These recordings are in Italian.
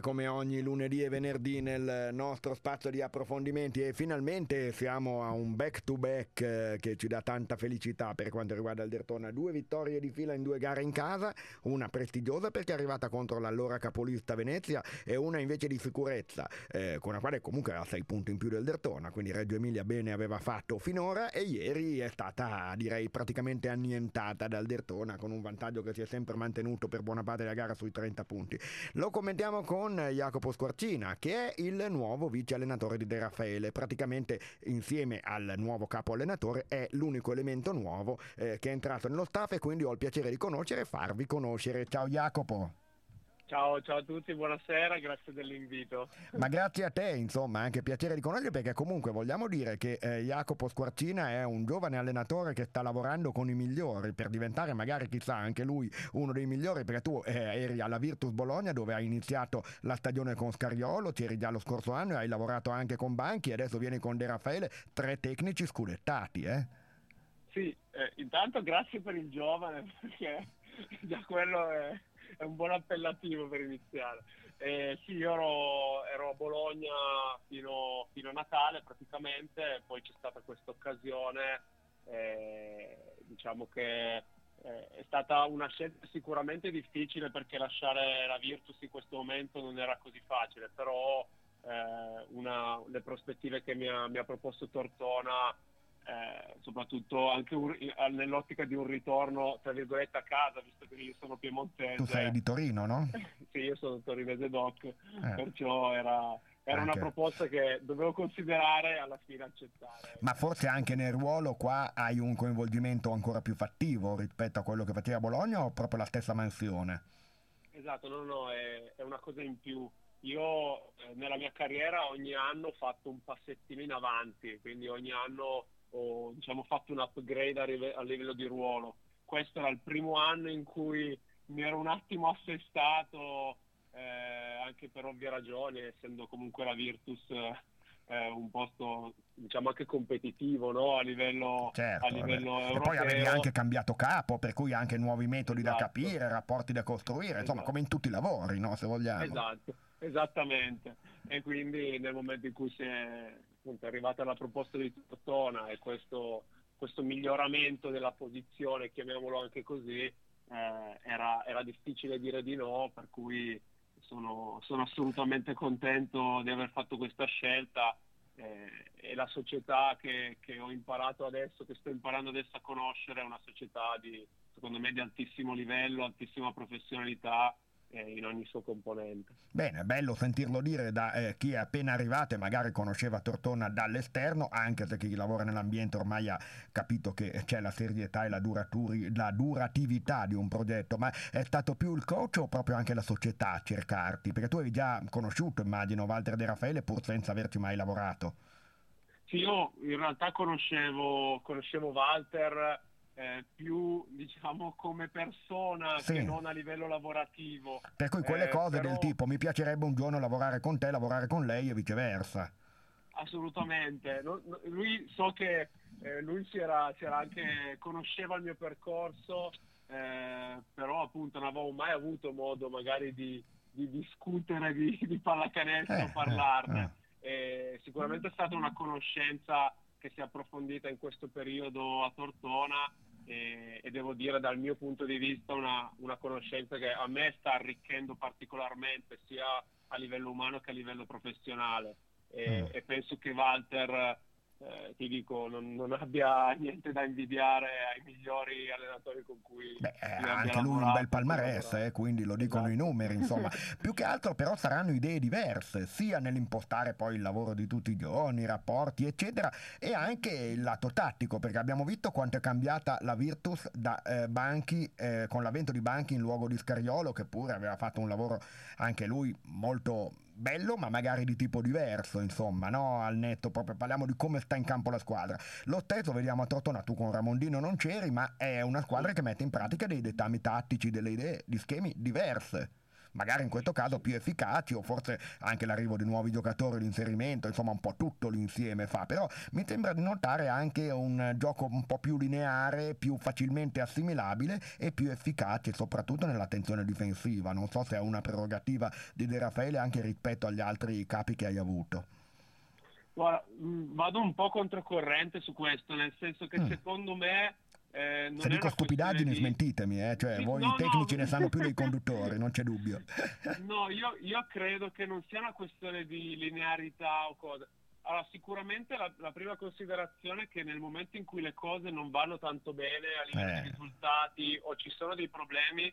come ogni lunedì e venerdì nel nostro spazio di approfondimenti. E finalmente siamo a un back to back che ci dà tanta felicità per quanto riguarda il Dertona. Due vittorie di fila in due gare in casa una prestigiosa perché è arrivata contro l'allora capolista Venezia e una invece di sicurezza eh, con la quale comunque aveva 6 punti in più del Dertona. Quindi Reggio Emilia bene aveva fatto finora e ieri è stata direi praticamente annientata dal Dertona con un vantaggio che si è sempre mantenuto per buona parte della gara sui 30 punti. Lo commentiamo con Jacopo Squarcina, che è il nuovo vice allenatore di De Raffaele. Praticamente insieme al nuovo capo allenatore è l'unico elemento nuovo eh, che è entrato nello staff e quindi ho il piacere di conoscere e farvi conoscere. Ciao Jacopo. Ciao, ciao a tutti, buonasera, grazie dell'invito. Ma grazie a te, insomma, anche piacere di conoscere perché comunque vogliamo dire che eh, Jacopo Squarcina è un giovane allenatore che sta lavorando con i migliori per diventare magari chissà anche lui uno dei migliori perché tu eh, eri alla Virtus Bologna dove hai iniziato la stagione con Scariolo, c'eri già lo scorso anno e hai lavorato anche con Banchi e adesso vieni con De Raffaele, tre tecnici scudettati, eh? Sì, eh, intanto grazie per il giovane perché già quello è è un buon appellativo per iniziare. Eh, sì, io ero, ero, a Bologna fino, fino, a Natale praticamente, poi c'è stata questa occasione, eh, diciamo che eh, è stata una scelta sicuramente difficile perché lasciare la Virtus in questo momento non era così facile, però eh, una, le prospettive che mi ha, mi ha proposto Tortona eh, soprattutto anche un, nell'ottica di un ritorno tra virgolette a casa visto che io sono piemontese tu sei di Torino no? sì io sono torinese doc eh. perciò era, era una proposta che dovevo considerare e alla fine accettare ma forse anche nel ruolo qua hai un coinvolgimento ancora più fattivo rispetto a quello che faceva Bologna o proprio la stessa mansione? esatto no no è, è una cosa in più io eh, nella mia carriera ogni anno ho fatto un passettino in avanti quindi ogni anno ho diciamo, fatto un upgrade a, rive- a, livello di ruolo. Questo era il primo anno in cui mi ero un attimo assestato, eh, anche per ovvie ragioni, essendo comunque la Virtus eh, un posto diciamo anche competitivo no? a livello, certo, a livello E poi avevi anche cambiato capo, per cui anche nuovi metodi esatto. da capire, rapporti da costruire, esatto. insomma come in tutti i lavori, no? se vogliamo. Esatto, esattamente. E quindi nel momento in cui si è appunto è arrivata la proposta di Tortona e questo, questo miglioramento della posizione, chiamiamolo anche così, eh, era, era, difficile dire di no, per cui sono, sono assolutamente contento di aver fatto questa scelta eh, e la società che, che, ho imparato adesso, che sto imparando adesso a conoscere, è una società di, secondo me di altissimo livello, altissima professionalità in ogni suo componente. Bene, bello sentirlo dire da eh, chi è appena arrivato e magari conosceva Tortona dall'esterno, anche se chi lavora nell'ambiente ormai ha capito che c'è la serietà e la, duraturi, la duratività di un progetto, ma è stato più il coach o proprio anche la società a cercarti? Perché tu avevi già conosciuto, immagino, Walter De Raffaele pur senza averci mai lavorato. Sì, io in realtà conoscevo, conoscevo Walter eh, più diciamo come persona sì. che non a livello lavorativo. Per cui quelle eh, cose però... del tipo mi piacerebbe un giorno lavorare con te, lavorare con lei e viceversa. Assolutamente, no, no, lui so che eh, lui si era, si era, anche, conosceva il mio percorso, eh, però appunto non avevo mai avuto modo magari di, di discutere di, di pallacanestro o eh, parlarne. Eh, sicuramente è stata una conoscenza che si è approfondita in questo periodo a Tortona e, e devo dire dal mio punto di vista una, una, conoscenza che a me sta arricchendo particolarmente sia a livello umano che a livello professionale e, mm. e penso che Walter eh, ti dico, non, non, abbia niente da invidiare ai migliori allenatori con cui Beh, anche lui un bel palmarès, eh, quindi lo dicono esatto. i numeri, insomma. Più che altro però saranno idee diverse, sia nell'impostare poi il lavoro di tutti i giorni, i rapporti, eccetera, e anche il lato tattico, perché abbiamo visto quanto è cambiata la Virtus da eh, Banchi, eh, con l'avvento di Banchi in luogo di Scariolo, che pure aveva fatto un lavoro anche lui molto bello, ma magari di tipo diverso, insomma, no? Al netto, proprio parliamo di come sta in campo la squadra. Lo stesso vediamo a Tortona, tu con Ramondino non c'eri, ma è una squadra che mette in pratica dei dettami tattici, delle idee, di schemi diverse. Magari in questo caso più efficaci o forse anche l'arrivo di nuovi giocatori, l'inserimento, insomma un po' tutto l'insieme fa, però mi sembra di notare anche un gioco un po' più lineare, più facilmente assimilabile e più efficace soprattutto nell'attenzione difensiva, non so se è una prerogativa di De Raffaele anche rispetto agli altri capi che hai avuto. Guarda, mm, vado un po' controcorrente su questo, nel senso che mm. secondo me eh, Se dico stupidaggini di... smentitemi, eh? cioè, sì, voi no, tecnici no. ne sanno più dei conduttori, non c'è dubbio. No, io, io, credo che non sia una questione di linearità o cosa. Allora, sicuramente la, la, prima considerazione è che nel momento in cui le cose non vanno tanto bene a livello eh. di risultati o ci sono dei problemi,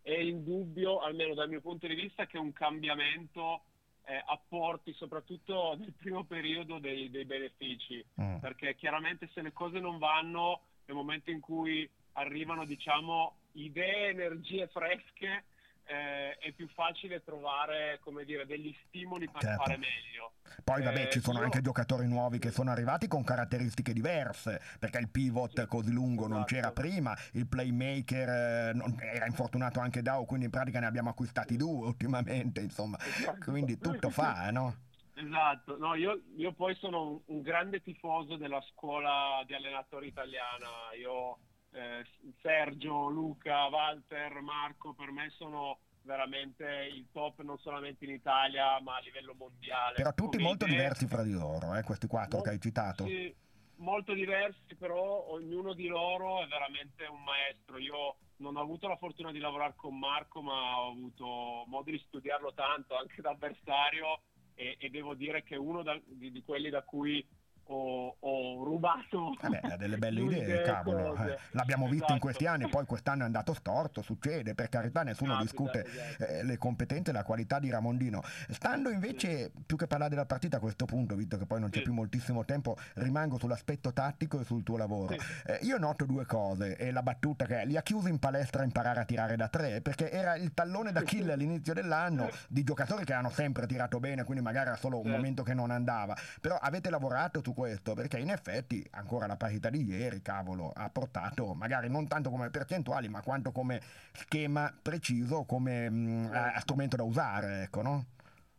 è indubbio, almeno dal mio punto di vista, che un cambiamento eh, apporti soprattutto nel primo periodo dei, dei benefici, mm. perché chiaramente se le cose non vanno nel momento in cui arrivano diciamo idee, energie fresche eh, è più facile trovare come dire, degli stimoli per certo. fare meglio. Poi vabbè eh, ci sono io... anche giocatori nuovi che sono arrivati con caratteristiche diverse, perché il pivot sì, così lungo esatto. non c'era prima, il playmaker eh, non, era infortunato anche Dao, quindi in pratica ne abbiamo acquistati due ultimamente, insomma, esatto. quindi tutto fa, no? Esatto, no, io, io, poi sono un, un, grande tifoso della scuola di allenatori italiana, io eh, Sergio, Luca, Walter, Marco, per me sono veramente il top non solamente in Italia ma a livello mondiale. Però tutti Come molto idee, diversi fra di loro, eh, questi quattro molto, che hai citato. Sì, molto diversi, però ognuno di loro è veramente un maestro. Io non ho avuto la fortuna di lavorare con Marco, ma ho avuto modo di studiarlo tanto anche da avversario e, e devo dire che uno da, di, di quelli da cui ho, ho rubato Vabbè, ha delle belle idee, cavolo. Eh, l'abbiamo visto esatto. in questi anni, poi quest'anno è andato storto, succede, per carità nessuno ah, discute esatto. eh, le competenze e la qualità di Ramondino. Stando invece, sì. più che parlare della partita a questo punto, visto che poi non c'è sì. più moltissimo tempo, rimango sull'aspetto tattico e sul tuo lavoro. Sì. Eh, io noto due cose, e la battuta che li ha chiusi in palestra a imparare a tirare da tre, perché era il tallone d'Achille all'inizio dell'anno di giocatori che hanno sempre tirato bene, quindi magari era solo un momento che non andava. Però avete lavorato su questo, perché in effetti ancora la partita di ieri, cavolo, ha portato magari non tanto come percentuali, ma quanto come schema preciso, come mh, mm, strumento da usare, ecco, no?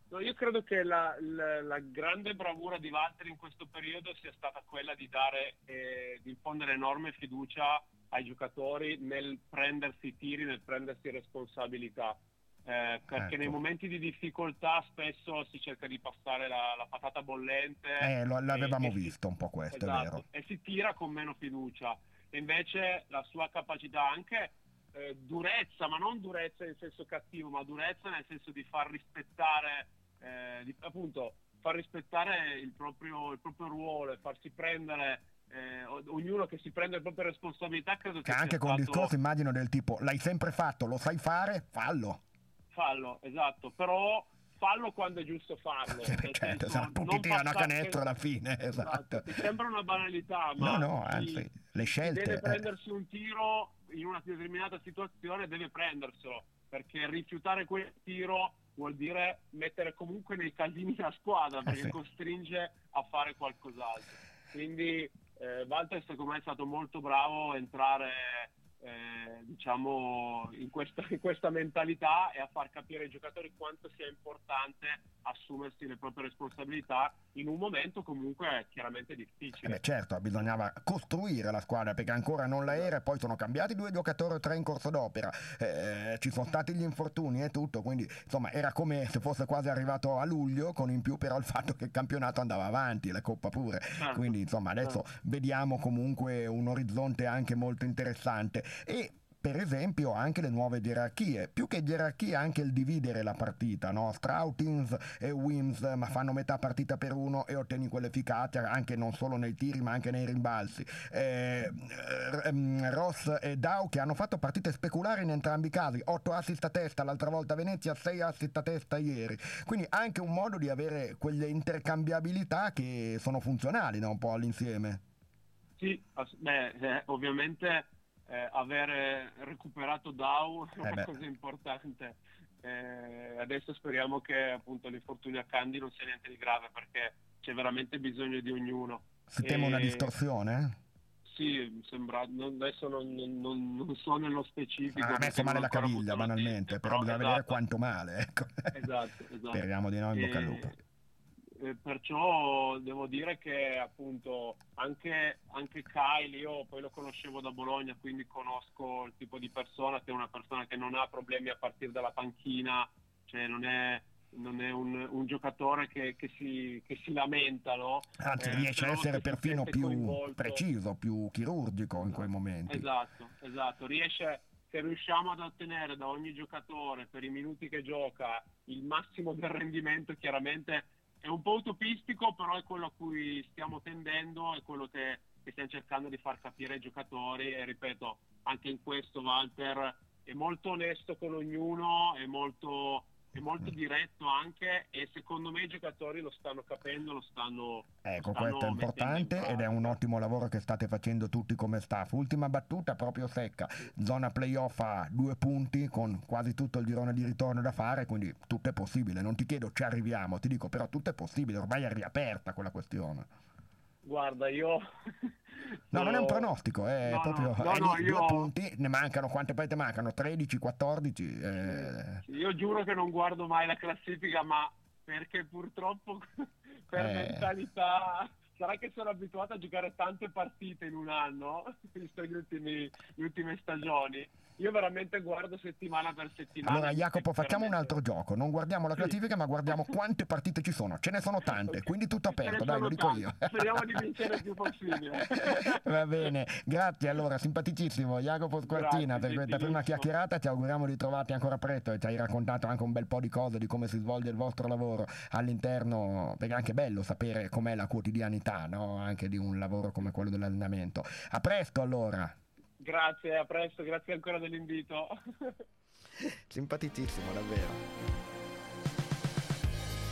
No, io credo che la, la, la, grande bravura di Walter in questo periodo sia stata quella di dare, eh, di infondere enorme fiducia ai giocatori nel prendersi i tiri, nel prendersi responsabilità eh, perché ecco. nei momenti di difficoltà spesso si cerca di passare la, la patata bollente. Eh, lo, l'avevamo e, visto un po' questo, esatto, è vero. E si tira con meno fiducia. E invece la sua capacità anche eh, durezza, ma non durezza in senso cattivo, ma durezza nel senso di far rispettare, eh, di, appunto, far rispettare il proprio, il proprio ruolo e farsi prendere eh, ognuno che si prende le proprie responsabilità credo che, che anche con stato... il discorso immagino del tipo l'hai sempre fatto lo sai fare fallo fallo, esatto, però fallo quando è giusto farlo. certo, senso, tutti tirano a canestro alla fine, esatto. esatto. sembra una banalità, ma no, no, anzi, le scelte... deve prendersi un tiro in una determinata situazione, deve prenderselo, perché rifiutare quel tiro vuol dire mettere comunque nei casini la squadra, perché eh sì. costringe a fare qualcos'altro. Quindi eh, Walter secondo me è stato molto bravo a entrare eh, diciamo in questa, in questa, mentalità e a far capire ai giocatori quanto sia importante assumersi le proprie responsabilità in un momento comunque chiaramente difficile. Eh beh, certo, bisognava costruire la squadra perché ancora non la era e poi sono cambiati due giocatori o tre in corso d'opera, eh, ci sono stati gli infortuni e tutto, quindi insomma era come se fosse quasi arrivato a luglio con in più però il fatto che il campionato andava avanti, la Coppa pure, certo. quindi insomma adesso certo. vediamo comunque un orizzonte anche molto interessante e per esempio anche le nuove gerarchie, più che gerarchie anche il dividere la partita, no? Strautins e Wims ma fanno metà partita per uno e ottieni quell'efficacia anche non solo nei tiri ma anche nei rimbalzi. Eh, ehm, Ross e Dow che hanno fatto partite speculari in entrambi i casi, 8 assist a testa l'altra volta a Venezia, 6 assist a testa ieri, quindi anche un modo di avere quelle intercambiabilità che sono funzionali no? un po' all'insieme. Sì, beh, eh, ovviamente eh, avere recuperato Dow è una eh cosa importante. Eh, adesso speriamo che appunto l'infortunio a Candy non sia niente di grave perché c'è veramente bisogno di ognuno. Si teme una distorsione? sì, mi sembra, adesso non, non, non, so nello specifico. Ah, ha messo male la caviglia, banalmente, però, però bisogna esatto. vedere quanto male. Ecco. Esatto, esatto. Speriamo di no, in bocca al lupo. Eh, perciò devo dire che appunto anche, anche Kyle, io poi lo conoscevo da Bologna, quindi conosco il tipo di persona, che è una persona che non ha problemi a partire dalla panchina, cioè non è, non è un, un, giocatore che, che, si, che, si, lamenta, no? Anzi, eh, riesce a essere perfino più coinvolto. preciso, più chirurgico in quei momenti. Esatto, esatto. Riesce, se riusciamo ad ottenere da ogni giocatore per i minuti che gioca il massimo del rendimento, chiaramente è un po' utopistico, però è quello a cui stiamo tendendo, è quello che, che stiamo cercando di far capire ai giocatori e ripeto, anche in questo Walter è molto onesto con ognuno, è molto è molto diretto anche e secondo me i giocatori lo stanno capendo, lo stanno... Ecco, lo stanno questo è importante ed è un ottimo lavoro che state facendo tutti come staff. Ultima battuta proprio secca, zona playoff a due punti con quasi tutto il girone di ritorno da fare, quindi tutto è possibile. Non ti chiedo ci arriviamo, ti dico però tutto è possibile, ormai è riaperta quella questione. Guarda, io No, non è un pronostico, è no, proprio no, no, lì, io... punti, ne mancano, quante partite mancano? 13, 14? Eh... Io giuro che non guardo mai la classifica, ma perché purtroppo per eh... mentalità sarà che sono abituato a giocare tante partite in un anno, visto gli ultimi, le ultime stagioni io veramente guardo settimana per settimana. Allora, Jacopo, facciamo un altro gioco. Non guardiamo la classifica, sì. ma guardiamo quante partite ci sono. Ce ne sono tante, quindi tutto aperto, dai, lo dico io. Speriamo di vincere il più possibile. Va bene, grazie. Allora, simpaticissimo Jacopo Squartina per questa prima chiacchierata. Ti auguriamo di trovarti ancora presto e ci hai raccontato anche un bel po' di cose di come si svolge il vostro lavoro all'interno, perché è anche bello sapere com'è la quotidianità, no? anche di un lavoro come quello dell'allenamento. A presto allora. Grazie, a presto, grazie ancora dell'invito. Simpaticissimo, davvero.